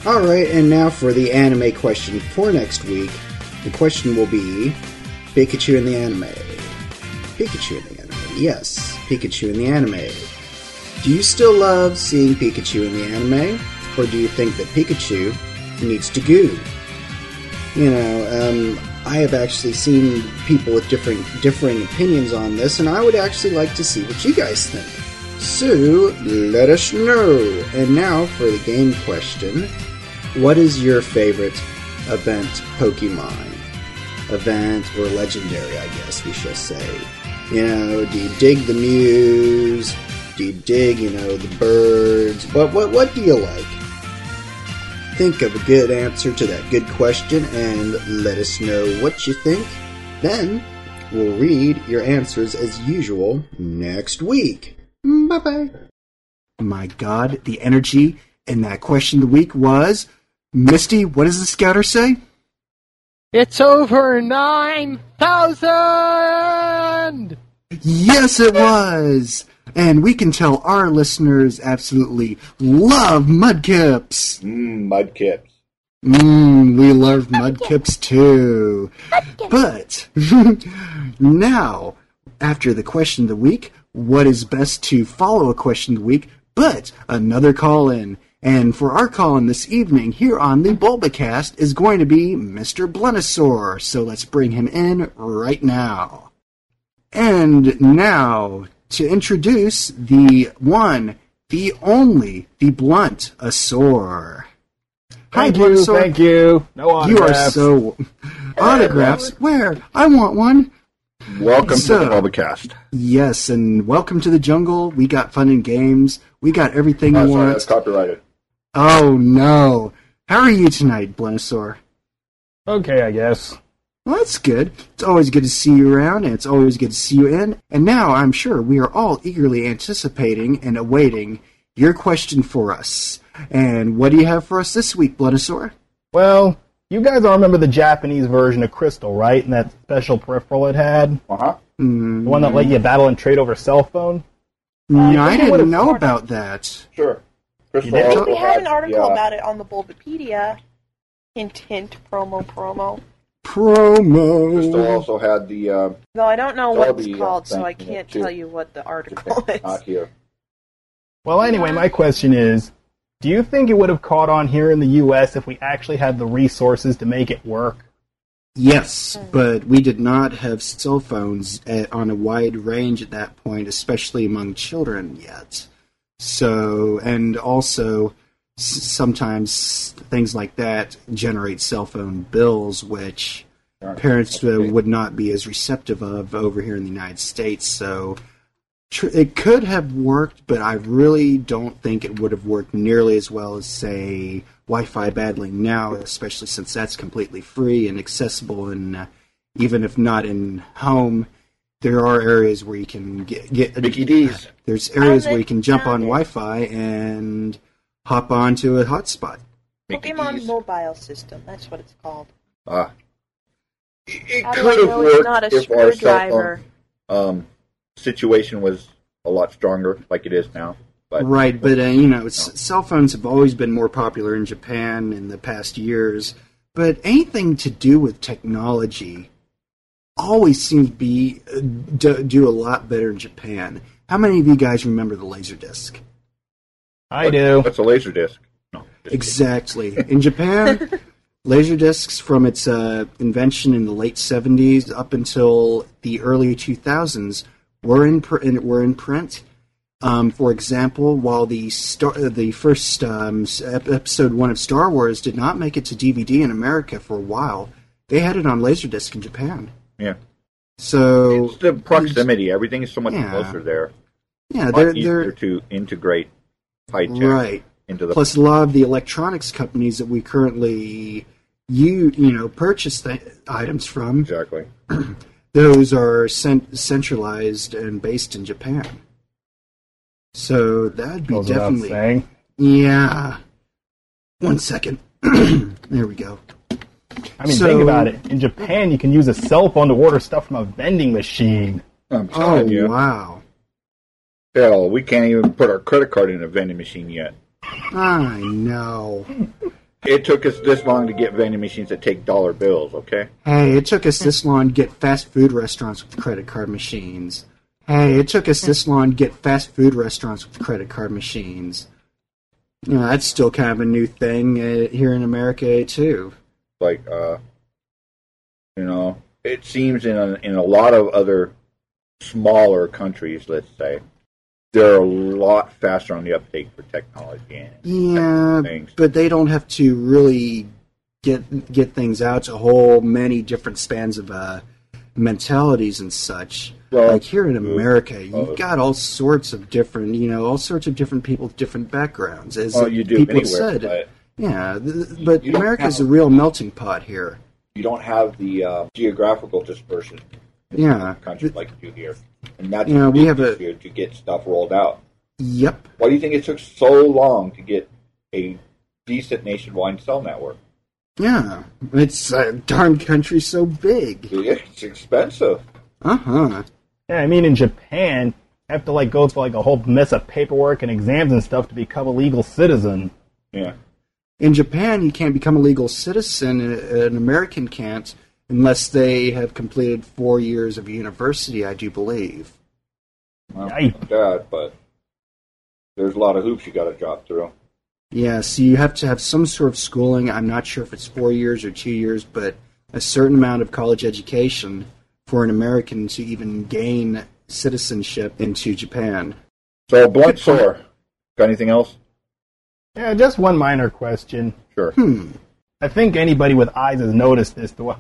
Alright, and now for the anime question for next week. The question will be Pikachu in the anime. Pikachu in the anime. Yes, Pikachu in the anime. Do you still love seeing Pikachu in the anime? Or do you think that Pikachu needs to goo? You know, um, I have actually seen people with different differing opinions on this, and I would actually like to see what you guys think. So let us know. And now for the game question. What is your favorite event Pokemon? Event or legendary, I guess we shall say. You know, do you dig the Mews? Do you dig, you know, the birds? What what what do you like? Think of a good answer to that good question and let us know what you think. Then we'll read your answers as usual next week. Bye bye. My god, the energy in that question of the week was Misty, what does the scouter say? It's over 9,000! Yes, it was! And we can tell our listeners absolutely love Mudkips! Mmm, mudkips. Mmm, we love Mudkips too. But, now, after the question of the week, what is best to follow a question of the week but another call in? And for our call in this evening here on the Bulbacast is going to be Mr. Blunosaur. So let's bring him in right now. And now to introduce the one, the only, the blunt Asaur. Hi, Thank you, Blunosaur. thank you. No autographs. You are so autographs. Where? I want one. Welcome So- to the Bubcast. Yes, and welcome to the jungle. We got fun and games. We got everything Oh, you want. that's copyrighted. Oh no! How are you tonight, Blunosaur? Okay, I guess. Well, that's good. It's always good to see you around, and it's always good to see you in. And now I'm sure we are all eagerly anticipating and awaiting your question for us. And what do you have for us this week, Blunosaur? Well, you guys all remember the Japanese version of Crystal, right? And that special peripheral it had? Uh huh. Mm, The one that let you battle and trade over cell phone? no, I think it would've didn't know sorta- about that. Sure. Crystal did? We have an had, article yeah, about it on the Bulbapedia. Hint, hint, promo, promo. Crystal Promo. also had the uh, Though I don't know what it's uh, called, so I can't too. tell you what the article is. not here. Well, anyway, my question is do you think it would have caught on here in the U.S. if we actually had the resources to make it work? Yes, but we did not have cell phones at, on a wide range at that point, especially among children yet. So, and also s- sometimes things like that generate cell phone bills, which parents uh, would not be as receptive of over here in the United States. So, tr- it could have worked, but I really don't think it would have worked nearly as well as say Wi-Fi battling now, especially since that's completely free and accessible, and uh, even if not in home, there are areas where you can get, get Mickey D's. There's areas where you can jump on. Wi-Fi and hop onto a hotspot. Pokemon Mobile System. That's what it's called. Ah. It, it How do I could have worked not a if our cell phone um, situation was a lot stronger, like it is now. But Right, but uh, you know, s- cell phones have always been more popular in Japan in the past years. But anything to do with technology always seems to be uh, do, do a lot better in Japan. How many of you guys remember the Laserdisc? I do. That's a laser disc? No. Exactly. In Japan, laser discs from its uh, invention in the late 70s up until the early 2000s were in pr- were in print. Um, for example, while the star- uh, the first um, episode one of Star Wars did not make it to DVD in America for a while, they had it on Laserdisc in Japan. Yeah. So It's the proximity. Everything is so much Yeah. closer there. yeah, Much they're easier they're to integrate high tech right. into the. Plus, a lot of the electronics companies that we currently you you know purchase th- items from exactly. those are cent- centralized and based in Japan. So that'd be Goes definitely saying. yeah. One second. there we go. I mean, So- think about it. In Japan, you can use a cell phone to order stuff from a vending machine. I'm Oh you. wow! Hell, we can't even put our credit card in a vending machine yet. I know. It took us this long to get vending machines that take dollar bills. Okay. Hey, it took us this long to get fast food restaurants with credit card machines. Hey, it took us this long to get fast food restaurants with credit card machines. You know, that's still kind of a new thing uh, here in America too. Like, uh, you know, it seems in a, in a lot of other smaller countries, let's say, they're a lot faster on the uptake for technology. And Yeah, things. but they don't have to really get get things out to whole many different spans of uh, mentalities and such. Well, like here in America, you've uh, got all sorts of different, you know, all sorts of different people different backgrounds. As Well, you do people anywhere, said, but yeah, th- but America's have- a real melting pot here. You don't have the uh, geographical dispersion Yeah. in the country like you do here, and that's You know, we have a- here to get stuff rolled out. Yep. Why do you think it took so long to get a decent nationwide cell network? Yeah. It's a darn country so big. It's expensive. Uh huh. Yeah, I mean, in Japan, you have to like go through like a whole mess of paperwork and exams and stuff to become a legal citizen. yeah, In Japan, you can't become a legal citizen. uh, An American can't unless they have completed four years of university, I do believe. well, Yikes. not that, but there's a lot of hoops you got to drop through. Yeah, so you have to have some sort of schooling. I'm not sure if it's four years or two years, but a certain amount of college education for an American to even gain citizenship into Japan. So, blunt sore. Got anything else? Yeah, just one minor question. Sure. Hmm. I think anybody with eyes has noticed this, though.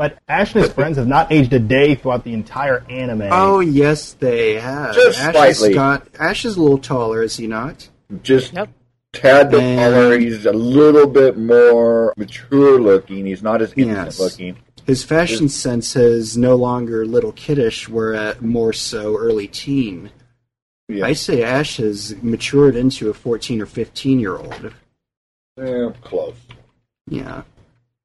But Ash and his friends have not aged a day throughout the entire anime. Oh, yes, they have. Just Ash slightly. Is got, Ash is a little taller, is he not? Just Yep. tad bit And- taller. He's a little bit more mature looking. He's not as innocent Yes. looking. His fashion sense is no longer little kiddish, where uh, more so early teen. Yeah. I say Ash has matured into a 14 or 15 year old. Eh, close. Yeah.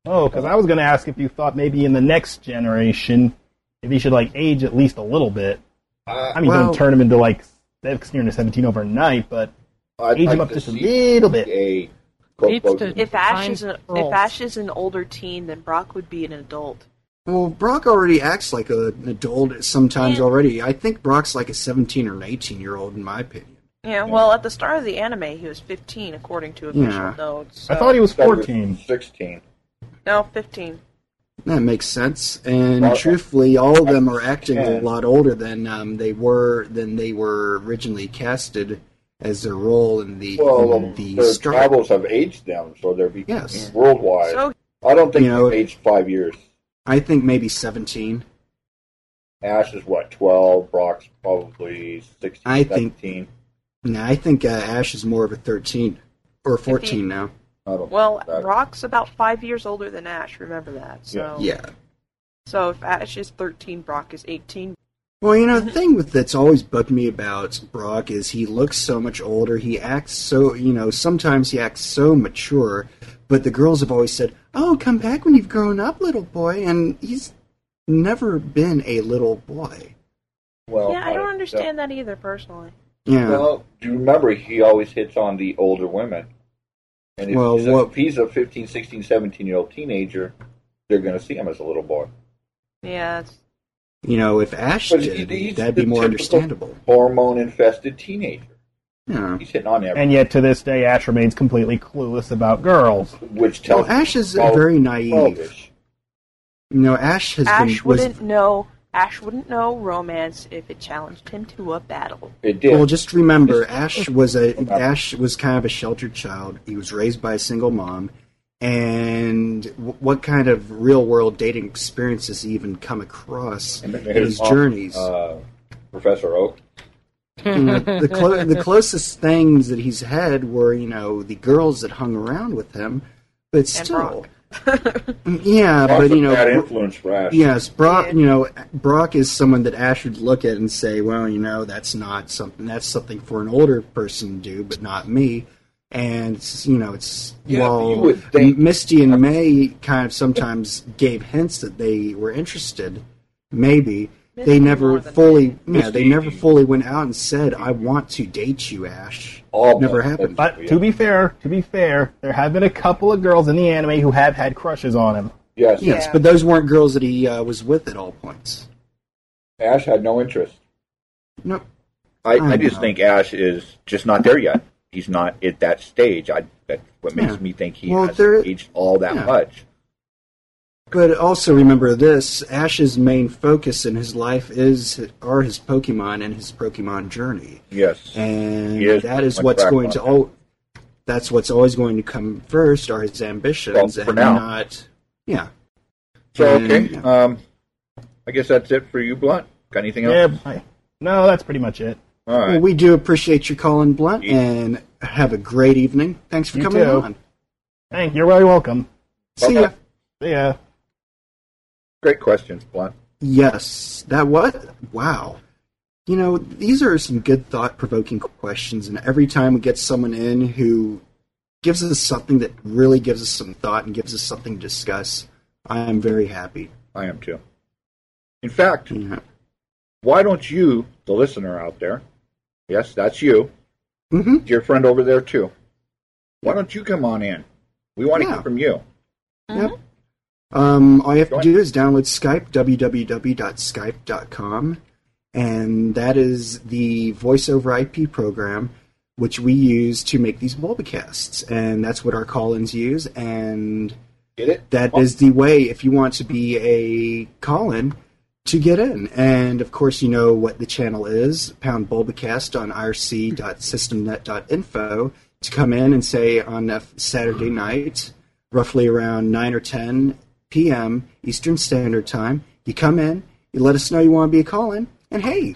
Oh, because I was going to ask if you thought maybe in the next generation, if he should like age at least a little bit. Uh, I mean, Well- don't turn him into like 16 or 17 overnight, but I'd age him up to just a little bit. a to- If Ash is a, if. Ash is an older teen, then Brock would be an adult. Well, Brock already acts like a, an adult sometimes Yeah. already. I think Brock's like a 17 or an 18 year old, in my opinion. Yeah, well, at the start of the anime, he was 15, according to official Yeah. notes. I thought he was that was 14. Sixteen. No 15. That makes sense. And Well, truthfully, all of them are acting a lot older than um, they were than they were originally casted as their role in the Well, in the their start. travels have aged them, so they're be- Yes. worldwide. So I don't think You know- they've aged five years. I think maybe 17. Ash is what, 12, Brock's probably 16, I think- 17. Nah, I think uh, Ash is more of a 13 or 14 now. I don't Well, that- Brock's about five years older than Ash. Remember that. So, Yeah. so if Ash is thirteen, Brock is eighteen. Well, you know, the thing with that's always bugged me about Brock is he looks so much older. He acts so, you know, sometimes he acts so mature, but the girls have always said, "Oh, come back when you've grown up, little boy," and he's never been a little boy. well, yeah, I don't understand that either personally. Yeah. Well, do you remember he always hits on the older women? And if, Well, he's, a, what- if he's a 15, 16, 17 year old teenager, they're going to see him as a little boy. Yeah, it's, you know, if Ash But did, he- he's that'd be more understandable. Hormone infested teenager. Yeah. He's hitting on everything, And yet, to this day, Ash remains completely clueless about girls. which tells Well, Ash is Well, very naive. 12-ish. You know, Ash has Ash been was wouldn't know. Ash wouldn't know romance if it challenged him to a battle. It did. Well, just remember, Ash was a Ash was kind of a sheltered child. He was raised by a single mom, and w- what kind of real world dating experiences he even come across in his mom, journeys? Uh, Professor Oak. you know, the clo- the closest things that he's had were you know the girls that hung around with him, but still, yeah, Brock's but you a bad know, influence for Ash. Yes, Brock. You know, Brock is someone that Ash would look at and say, "Well, you know, that's not something. That's something for an older person to do, but not me." And you know, it's Yeah, but while you would think- Misty and May kind of sometimes gave hints that they were interested. Maybe they never fully. May. Yeah, they never fully went out and said, "I want to date you, Ash." All never happened. But to be fair, to be fair, there have been a couple of girls in the anime who have had crushes on him. Yes, Yes, Yeah. but those weren't girls that he uh, was with at all points. Ash had no interest. No, I, I I just know. think Ash is just not there yet. He's not at that stage. I that's what makes Yeah. me think he Well, has there- aged all that yeah. much. But also remember this: Ash's main focus in his life is are his Pokemon and his Pokemon journey, Yes. and is that is what's going to that. oh, that's what's always going to come first are his ambitions, Well, for and now. not yeah. So And, okay, yeah. um, I guess that's it for you, Blunt. Got anything else? Yeah, I, no, that's pretty much it. All right. Well, we do appreciate your calling, Blunt, Yeah. and have a great evening. Thanks for You coming too. on. Hey, you're very welcome. See ya. See ya. Great questions, Blunt. Yes, that what? Wow. You know, these are some good thought provoking questions, and every time we get someone in who gives us something that really gives us some thought and gives us something to discuss, I am very happy. I am too. In fact, Yeah. why don't you, the listener out there, yes, that's you, hmm your friend over there too. Why don't you come on in? We want to Yeah. hear from you. Yep. Um, all you have Go to do is download Skype, www.skype.com, and that is the voice over IP program which we use to make these Bulbacasts, and that's what our call-ins use, and Get it? that is the way if you want to be a call-in to get in. And of course, you know what the channel is: pound Bulbacast on irc.systemnet.info to come in and say on a Saturday night, roughly around nine or ten p.m. Eastern Standard Time. You come in, you let us know you want to be a call-in, and hey,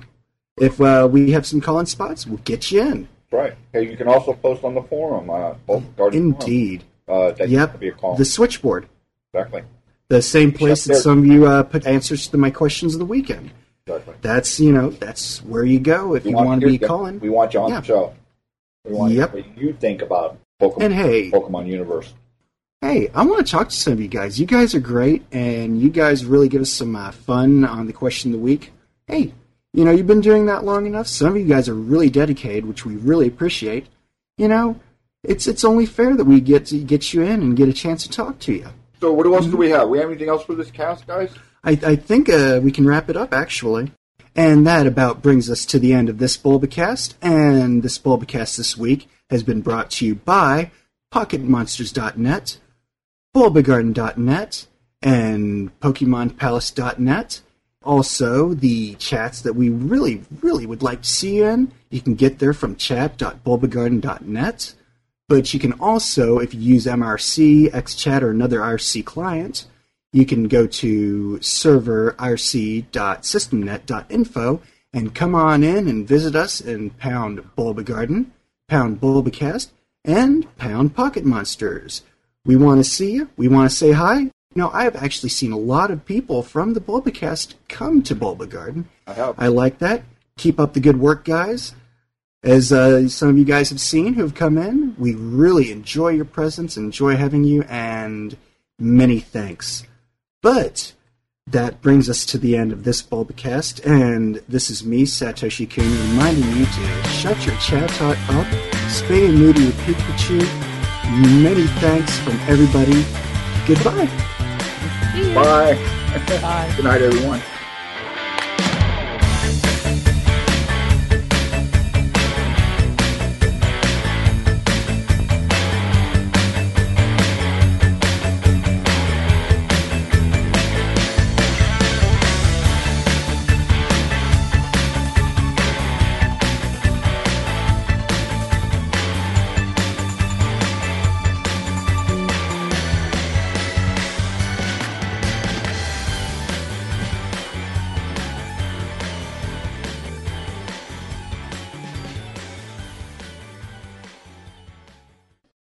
if uh, we have some call-in spots, we'll get you in. Right. Hey, you can also post on the forum, uh, both Guardian Indeed. Forum, uh, Yep. be a call. The switchboard. exactly. The same place that some of you uh, put answers to my questions of the weekend. Exactly. That's you know that's where you go if We you want want to be calling. We want you on Yeah. the show. We want Yep. what you think about Pokemon, And hey, Pokemon Universe. Hey, I want to talk to some of you guys. You guys are great, and you guys really give us some uh, fun on the question of the week. Hey, you know you've been doing that long enough. Some of you guys are really dedicated, which we really appreciate. You know, it's it's only fair that we get to get you in and get a chance to talk to you. So, what else do Mm-hmm. we have? We have anything else for this cast, guys? I, I think uh, we can wrap it up, actually. And that about brings us to the end of this Bulbacast. And this Bulbacast this week has been brought to you by PocketMonsters.net, Bulbagarden.net, and PokemonPalace.net. Also, the chats that we really, really would like to see you in, you can get there from chat.bulbagarden.net. But you can also, if you use mIRC, XChat, or another IRC client, you can go to server irc.systemnet.info and come on in and visit us in pound Bulbagarden, pound Bulbacast, and pound Pocket Monsters. We want to see you. We want to say hi. You know, I've actually seen a lot of people from the Bulbacast come to Bulbagarden. I have. I like that. Keep up the good work, guys. As uh, some of you guys have seen who have come in, we really enjoy your presence, enjoy having you, and many thanks. But that brings us to the end of this Bulbacast, and this is me, Satoshi Kun, reminding you to shut your chat up, spay and neuter your Pikachu. Many thanks from everybody. Goodbye. Bye. Bye. Good night, everyone.